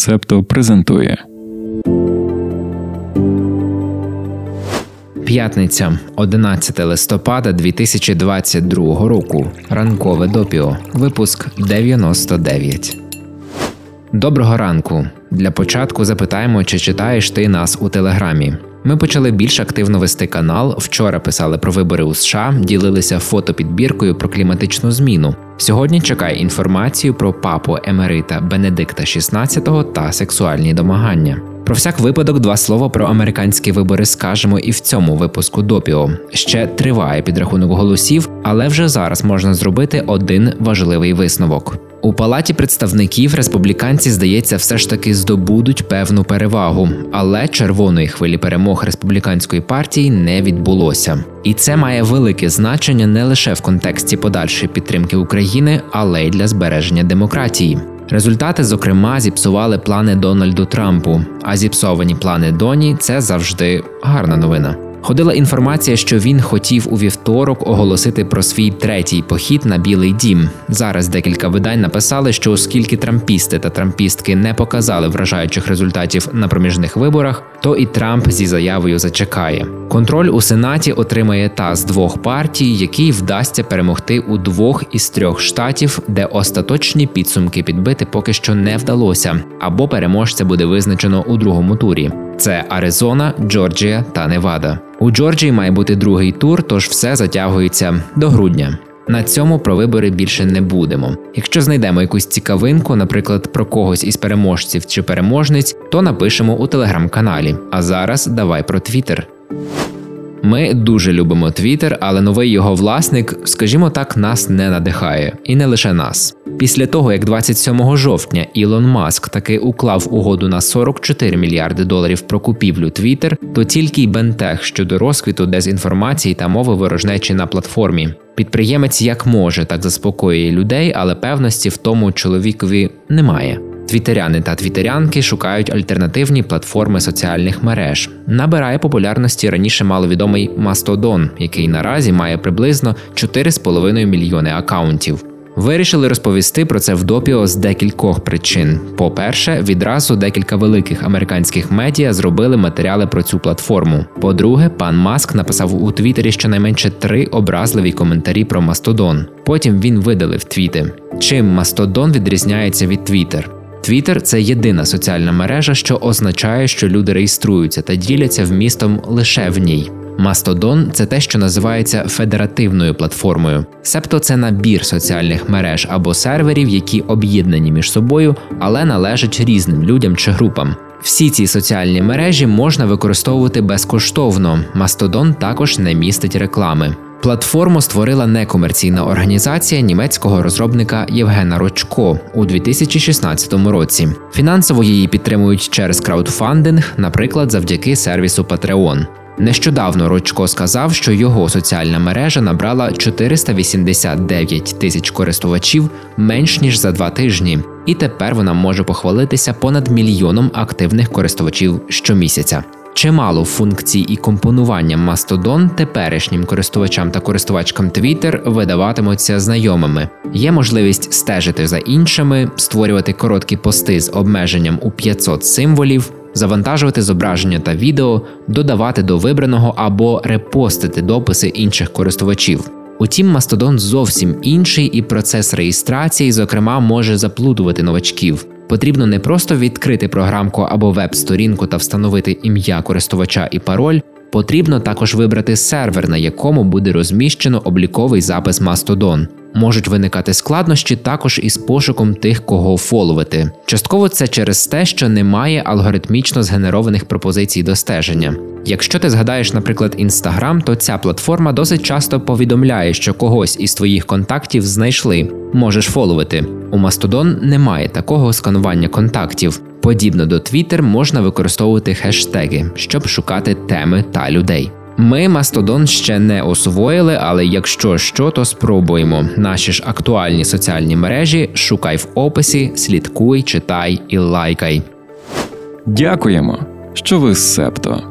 Септо презентує. П'ятниця, 11 листопада 2022 року. Ранкове допіо. Випуск 99. Доброго ранку. Для початку запитаємо, чи читаєш ти нас у телеграмі. Ми почали більш активно вести канал. Вчора писали про вибори у США, ділилися фотопідбіркою про кліматичну зміну. Сьогодні чекає інформацію про папу Емерита Бенедикта XVI та сексуальні домагання. Про всяк випадок два слова про американські вибори скажемо і в цьому випуску допіо. Ще триває підрахунок голосів, але вже зараз можна зробити один важливий висновок. У палаті представників республіканці, здається, все ж таки здобудуть певну перевагу, але червоної хвилі перемог республіканської партії не відбулося. І це має велике значення не лише в контексті подальшої підтримки України, але й для збереження демократії. Результати, зокрема, зіпсували плани Дональду Трампу. А зіпсовані плани Доні це завжди гарна новина. Ходила інформація, що він хотів у вівторок оголосити про свій третій похід на Білий Дім. Зараз декілька видань написали, що оскільки трампісти та трампістки не показали вражаючих результатів на проміжних виборах, то і Трамп зі заявою зачекає. Контроль у сенаті отримає та з двох партій, який вдасться перемогти у двох із трьох штатів, де остаточні підсумки підбити поки що не вдалося, або переможця буде визначено у другому турі. Це Аризона, Джорджія та Невада. У Джорджії має бути другий тур, тож все затягується до грудня. На цьому про вибори більше не будемо. Якщо знайдемо якусь цікавинку, наприклад, про когось із переможців чи переможниць, то напишемо у телеграм-каналі. А зараз давай про Твіттер. Ми дуже любимо Твіттер, але новий його власник, скажімо так, нас не надихає, і не лише нас. Після того, як 27 жовтня Ілон Маск таки уклав угоду на 44 мільярди доларів про купівлю Твіттер, то тільки й бентег щодо розквіту дезінформації та мови ворожнечі на платформі. Підприємець як може, так заспокоює людей, але певності в тому чоловікові немає. Твітеряни та твітерянки шукають альтернативні платформи соціальних мереж. Набирає популярності раніше маловідомий Мастодон, який наразі має приблизно 4,5 мільйони акаунтів. Вирішили розповісти про це в допіо з декількох причин. По-перше, відразу декілька великих американських медіа зробили матеріали про цю платформу. По-друге, пан Маск написав у Твіттері щонайменше три образливі коментарі про Мастодон. Потім він видалив твіти. Чим Мастодон відрізняється від Твіттер? Твіттер – це єдина соціальна мережа, що означає, що люди реєструються та діляться вмістом лише в ній. Мастодон це те, що називається федеративною платформою, себто це набір соціальних мереж або серверів, які об'єднані між собою, але належать різним людям чи групам. Всі ці соціальні мережі можна використовувати безкоштовно. Мастодон також не містить реклами. Платформу створила некомерційна організація німецького розробника Євгена Рочко у 2016 році. Фінансово її підтримують через краудфандинг, наприклад, завдяки сервісу Patreon. Нещодавно Рочко сказав, що його соціальна мережа набрала 489 тисяч користувачів менш ніж за два тижні, і тепер вона може похвалитися понад мільйоном активних користувачів щомісяця. Чимало функцій і компонування Mastodon теперішнім користувачам та користувачкам Twitter видаватимуться знайомими. Є можливість стежити за іншими, створювати короткі пости з обмеженням у 500 символів, завантажувати зображення та відео, додавати до вибраного або репостити дописи інших користувачів. Утім, Mastodon зовсім інший, і процес реєстрації, зокрема, може заплутувати новачків. Потрібно не просто відкрити програмку або веб-сторінку та встановити ім'я користувача і пароль. Потрібно також вибрати сервер, на якому буде розміщено обліковий запис Mastodon. Можуть виникати складнощі також із пошуком тих, кого фоловити. Частково це через те, що немає алгоритмічно згенерованих пропозицій до стеження. Якщо ти згадаєш, наприклад, Instagram, то ця платформа досить часто повідомляє, що когось із твоїх контактів знайшли, можеш фоловити. У Mastodon немає такого сканування контактів. Подібно до Twitter можна використовувати хештеги, щоб шукати теми та людей. Ми Мастодон ще не освоїли, але якщо що, то спробуємо. Наші ж актуальні соціальні мережі шукай в описі, слідкуй, читай і лайкай. Дякуємо, що ви з Септо.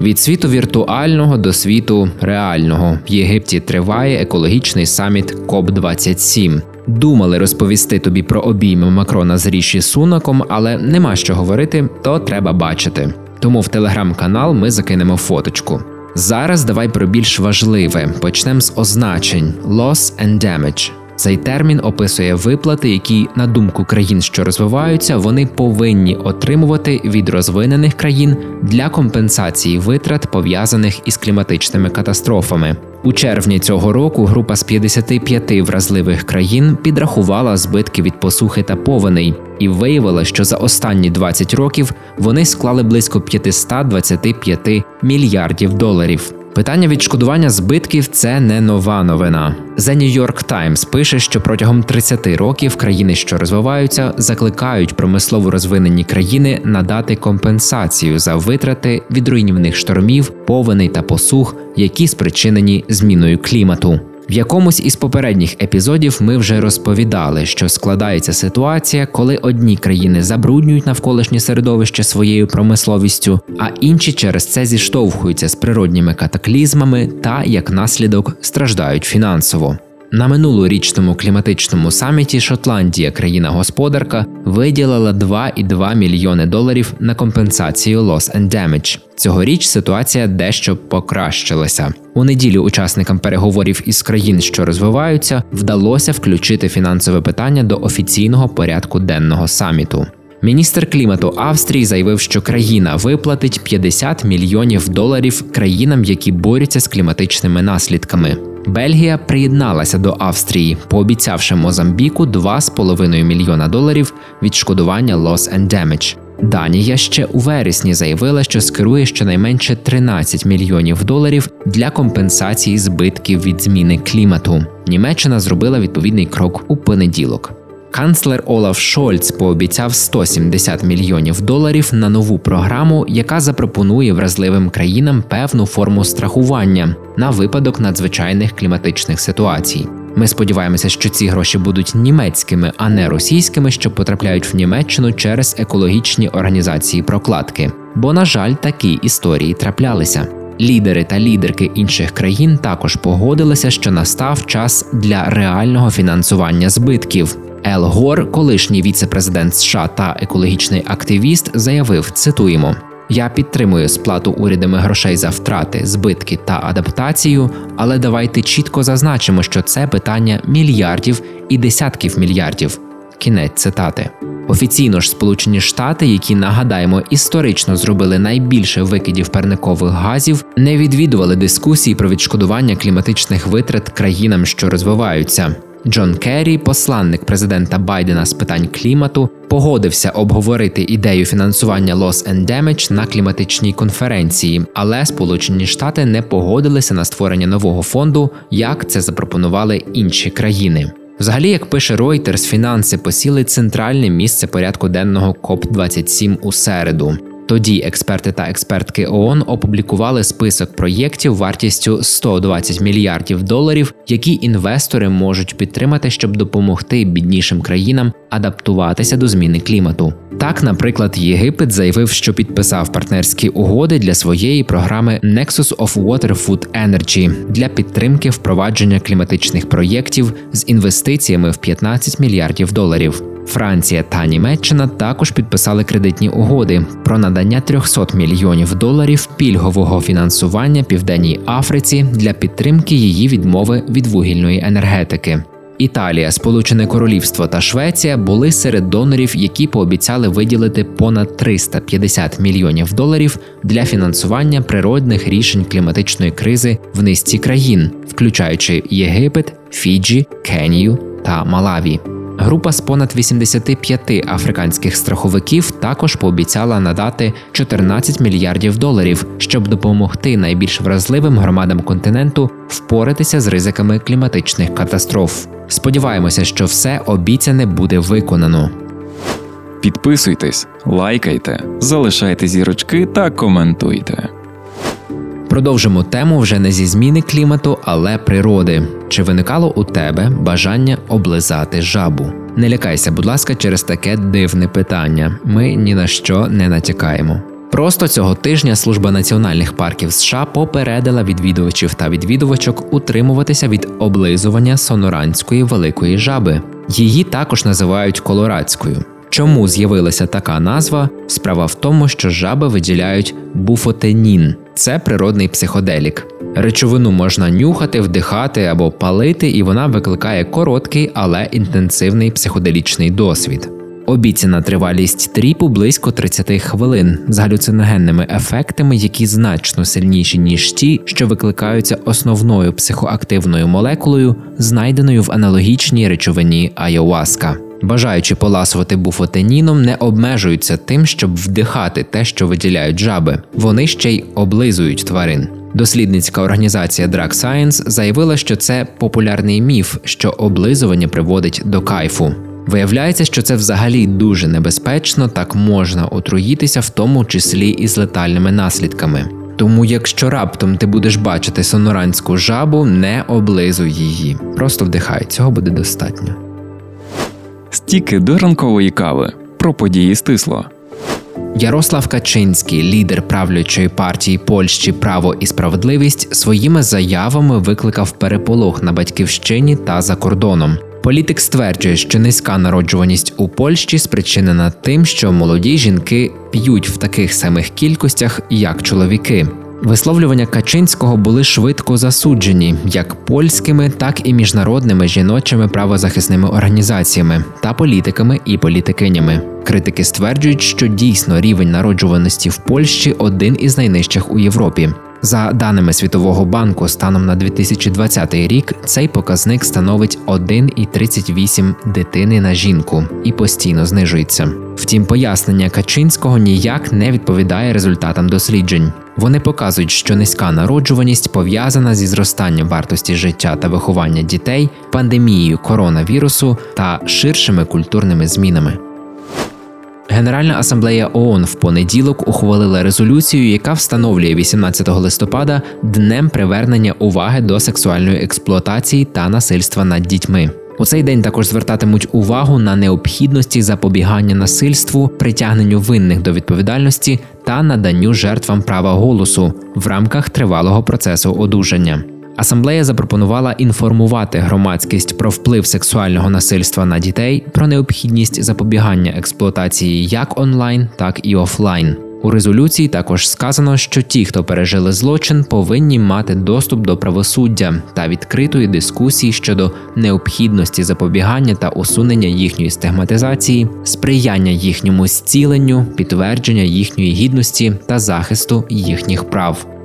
Від світу віртуального до світу реального в Єгипті триває екологічний саміт КОП 27 Думали розповісти тобі про обійми Макрона з Ріші Сунаком, але нема що говорити, то треба бачити. Тому в телеграм-канал ми закинемо фоточку. Зараз давай про більш важливе. Почнемо з означень loss and damage. Цей термін описує виплати, які, на думку країн, що розвиваються, вони повинні отримувати від розвинених країн для компенсації витрат, пов'язаних із кліматичними катастрофами. У червні цього року група з 55 вразливих країн підрахувала збитки від посухи та повеней і виявила, що за останні 20 років вони склали близько 525 мільярдів доларів. Питання відшкодування збитків це не нова новина. The New York Times пише, що протягом 30 років країни, що розвиваються, закликають промислово розвинені країни надати компенсацію за витрати від руйнівних штормів, повеней та посух, які спричинені зміною клімату. В якомусь із попередніх епізодів ми вже розповідали, що складається ситуація, коли одні країни забруднюють навколишнє середовище своєю промисловістю, а інші через це зіштовхуються з природніми катаклізмами та як наслідок страждають фінансово. На минулорічному кліматичному саміті Шотландія, країна-господарка, виділила 2,2 мільйони доларів на компенсацію loss and damage. Цьогоріч ситуація дещо покращилася. У неділю учасникам переговорів із країн, що розвиваються, вдалося включити фінансове питання до офіційного порядку денного саміту. Міністр клімату Австрії заявив, що країна виплатить 50 мільйонів доларів країнам, які борються з кліматичними наслідками. Бельгія приєдналася до Австрії, пообіцявши Мозамбіку 2,5 мільйона доларів відшкодування loss and damage. Данія ще у вересні заявила, що скерує щонайменше 13 мільйонів доларів для компенсації збитків від зміни клімату. Німеччина зробила відповідний крок у понеділок. Канцлер Олаф Шольц пообіцяв 170 мільйонів доларів на нову програму, яка запропонує вразливим країнам певну форму страхування на випадок надзвичайних кліматичних ситуацій. Ми сподіваємося, що ці гроші будуть німецькими, а не російськими, що потрапляють в Німеччину через екологічні організації прокладки. Бо, на жаль, такі історії траплялися. Лідери та лідерки інших країн також погодилися, що настав час для реального фінансування збитків. Ел Гор, колишній віце-президент США та екологічний активіст, заявив: цитуємо. Я підтримую сплату урядами грошей за втрати, збитки та адаптацію, але давайте чітко зазначимо, що це питання мільярдів і десятків мільярдів. Кінець цитати. Офіційно ж Сполучені Штати, які нагадаємо історично зробили найбільше викидів парникових газів, не відвідували дискусії про відшкодування кліматичних витрат країнам, що розвиваються. Джон Керрі, посланник президента Байдена з питань клімату, погодився обговорити ідею фінансування Loss and Damage на кліматичній конференції, але Сполучені Штати не погодилися на створення нового фонду, як це запропонували інші країни. Взагалі, як пише Reuters, фінанси посіли центральне місце порядку денного КОП 27 у середу. Тоді експерти та експертки ООН опублікували список проєктів вартістю 120 мільярдів доларів, які інвестори можуть підтримати, щоб допомогти біднішим країнам адаптуватися до зміни клімату. Так, наприклад, Єгипет заявив, що підписав партнерські угоди для своєї програми Nexus of Water Food Energy для підтримки впровадження кліматичних проєктів з інвестиціями в 15 мільярдів доларів. Франція та Німеччина також підписали кредитні угоди про надання 300 мільйонів доларів пільгового фінансування Південній Африці для підтримки її відмови від вугільної енергетики. Італія, Сполучене Королівство та Швеція були серед донорів, які пообіцяли виділити понад 350 мільйонів доларів для фінансування природних рішень кліматичної кризи в низці країн, включаючи Єгипет, Фіджі, Кенію та Малаві. Група з понад 85 африканських страховиків також пообіцяла надати 14 мільярдів доларів, щоб допомогти найбільш вразливим громадам континенту впоратися з ризиками кліматичних катастроф. Сподіваємося, що все обіцяне буде виконано. Підписуйтесь, лайкайте, залишайте зірочки та коментуйте. Продовжимо тему вже не зі зміни клімату, але природи. Чи виникало у тебе бажання облизати жабу? Не лякайся, будь ласка, через таке дивне питання. Ми ні на що не натякаємо. Просто цього тижня служба національних парків США попередила відвідувачів та відвідувачок утримуватися від облизування соноранської великої жаби. Її також називають колорадською. Чому з'явилася така назва? Справа в тому, що жаби виділяють буфотенін це природний психоделік. Речовину можна нюхати, вдихати або палити, і вона викликає короткий, але інтенсивний психоделічний досвід. Обіцяна тривалість тріпу близько 30 хвилин з галюциногенними ефектами, які значно сильніші ніж ті, що викликаються основною психоактивною молекулою, знайденою в аналогічній речовині айоваска. Бажаючи поласувати буфотеніном, не обмежуються тим, щоб вдихати те, що виділяють жаби. Вони ще й облизують тварин. Дослідницька організація Drug Science заявила, що це популярний міф, що облизування приводить до кайфу. Виявляється, що це взагалі дуже небезпечно, так можна отруїтися, в тому числі і з летальними наслідками. Тому, якщо раптом ти будеш бачити соноранську жабу, не облизуй її, просто вдихай, цього буде достатньо. Стіки до ранкової кави про події стисло. Ярослав Качинський, лідер правлячої партії Польщі Право і справедливість, своїми заявами викликав переполох на батьківщині та за кордоном. Політик стверджує, що низька народжуваність у Польщі спричинена тим, що молоді жінки п'ють в таких самих кількостях, як чоловіки. Висловлювання Качинського були швидко засуджені як польськими, так і міжнародними жіночими правозахисними організаціями та політиками і політикинями. Критики стверджують, що дійсно рівень народжуваності в Польщі один із найнижчих у Європі. За даними Світового банку, станом на 2020 рік цей показник становить 1,38 дитини на жінку і постійно знижується. Втім, пояснення Качинського ніяк не відповідає результатам досліджень. Вони показують, що низька народжуваність пов'язана зі зростанням вартості життя та виховання дітей, пандемією коронавірусу та ширшими культурними змінами. Генеральна асамблея ООН в понеділок ухвалила резолюцію, яка встановлює 18 листопада днем привернення уваги до сексуальної експлуатації та насильства над дітьми. У цей день також звертатимуть увагу на необхідності запобігання насильству, притягненню винних до відповідальності та наданню жертвам права голосу в рамках тривалого процесу одужання. Асамблея запропонувала інформувати громадськість про вплив сексуального насильства на дітей, про необхідність запобігання експлуатації як онлайн, так і офлайн. У резолюції також сказано, що ті, хто пережили злочин, повинні мати доступ до правосуддя та відкритої дискусії щодо необхідності запобігання та усунення їхньої стигматизації, сприяння їхньому зціленню, підтвердження їхньої гідності та захисту їхніх прав.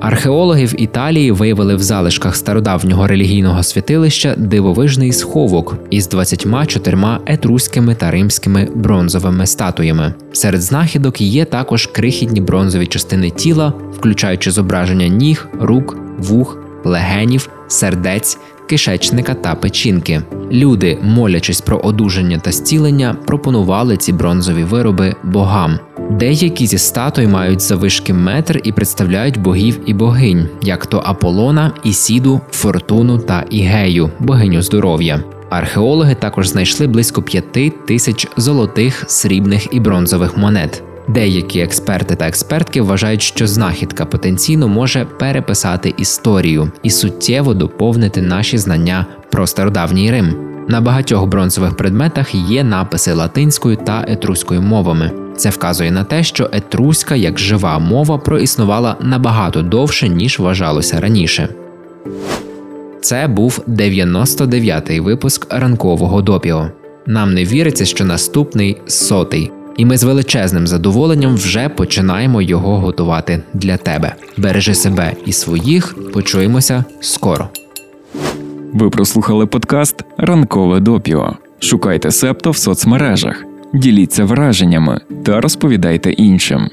Археологи в Італії виявили в залишках стародавнього релігійного святилища дивовижний сховок із 24 етруськими та римськими бронзовими статуями. Серед знахідок є також крихітні бронзові частини тіла, включаючи зображення ніг, рук, вух, легенів, сердець, кишечника та печінки. Люди, молячись про одужання та зцілення, пропонували ці бронзові вироби богам. Деякі зі статуй мають завишки метр і представляють богів і богинь, як то Аполлона, Ісіду, Фортуну та Ігею, богиню здоров'я. Археологи також знайшли близько п'яти тисяч золотих, срібних і бронзових монет. Деякі експерти та експертки вважають, що знахідка потенційно може переписати історію і суттєво доповнити наші знання про стародавній Рим. На багатьох бронзових предметах є написи латинською та етруською мовами. Це вказує на те, що етруська як жива мова проіснувала набагато довше, ніж вважалося раніше. Це був 99-й випуск ранкового допіо. Нам не віриться, що наступний сотий і ми з величезним задоволенням вже починаємо його готувати для тебе. Бережи себе і своїх. Почуємося скоро. Ви прослухали подкаст Ранкове допіо. Шукайте септо в соцмережах, діліться враженнями та розповідайте іншим.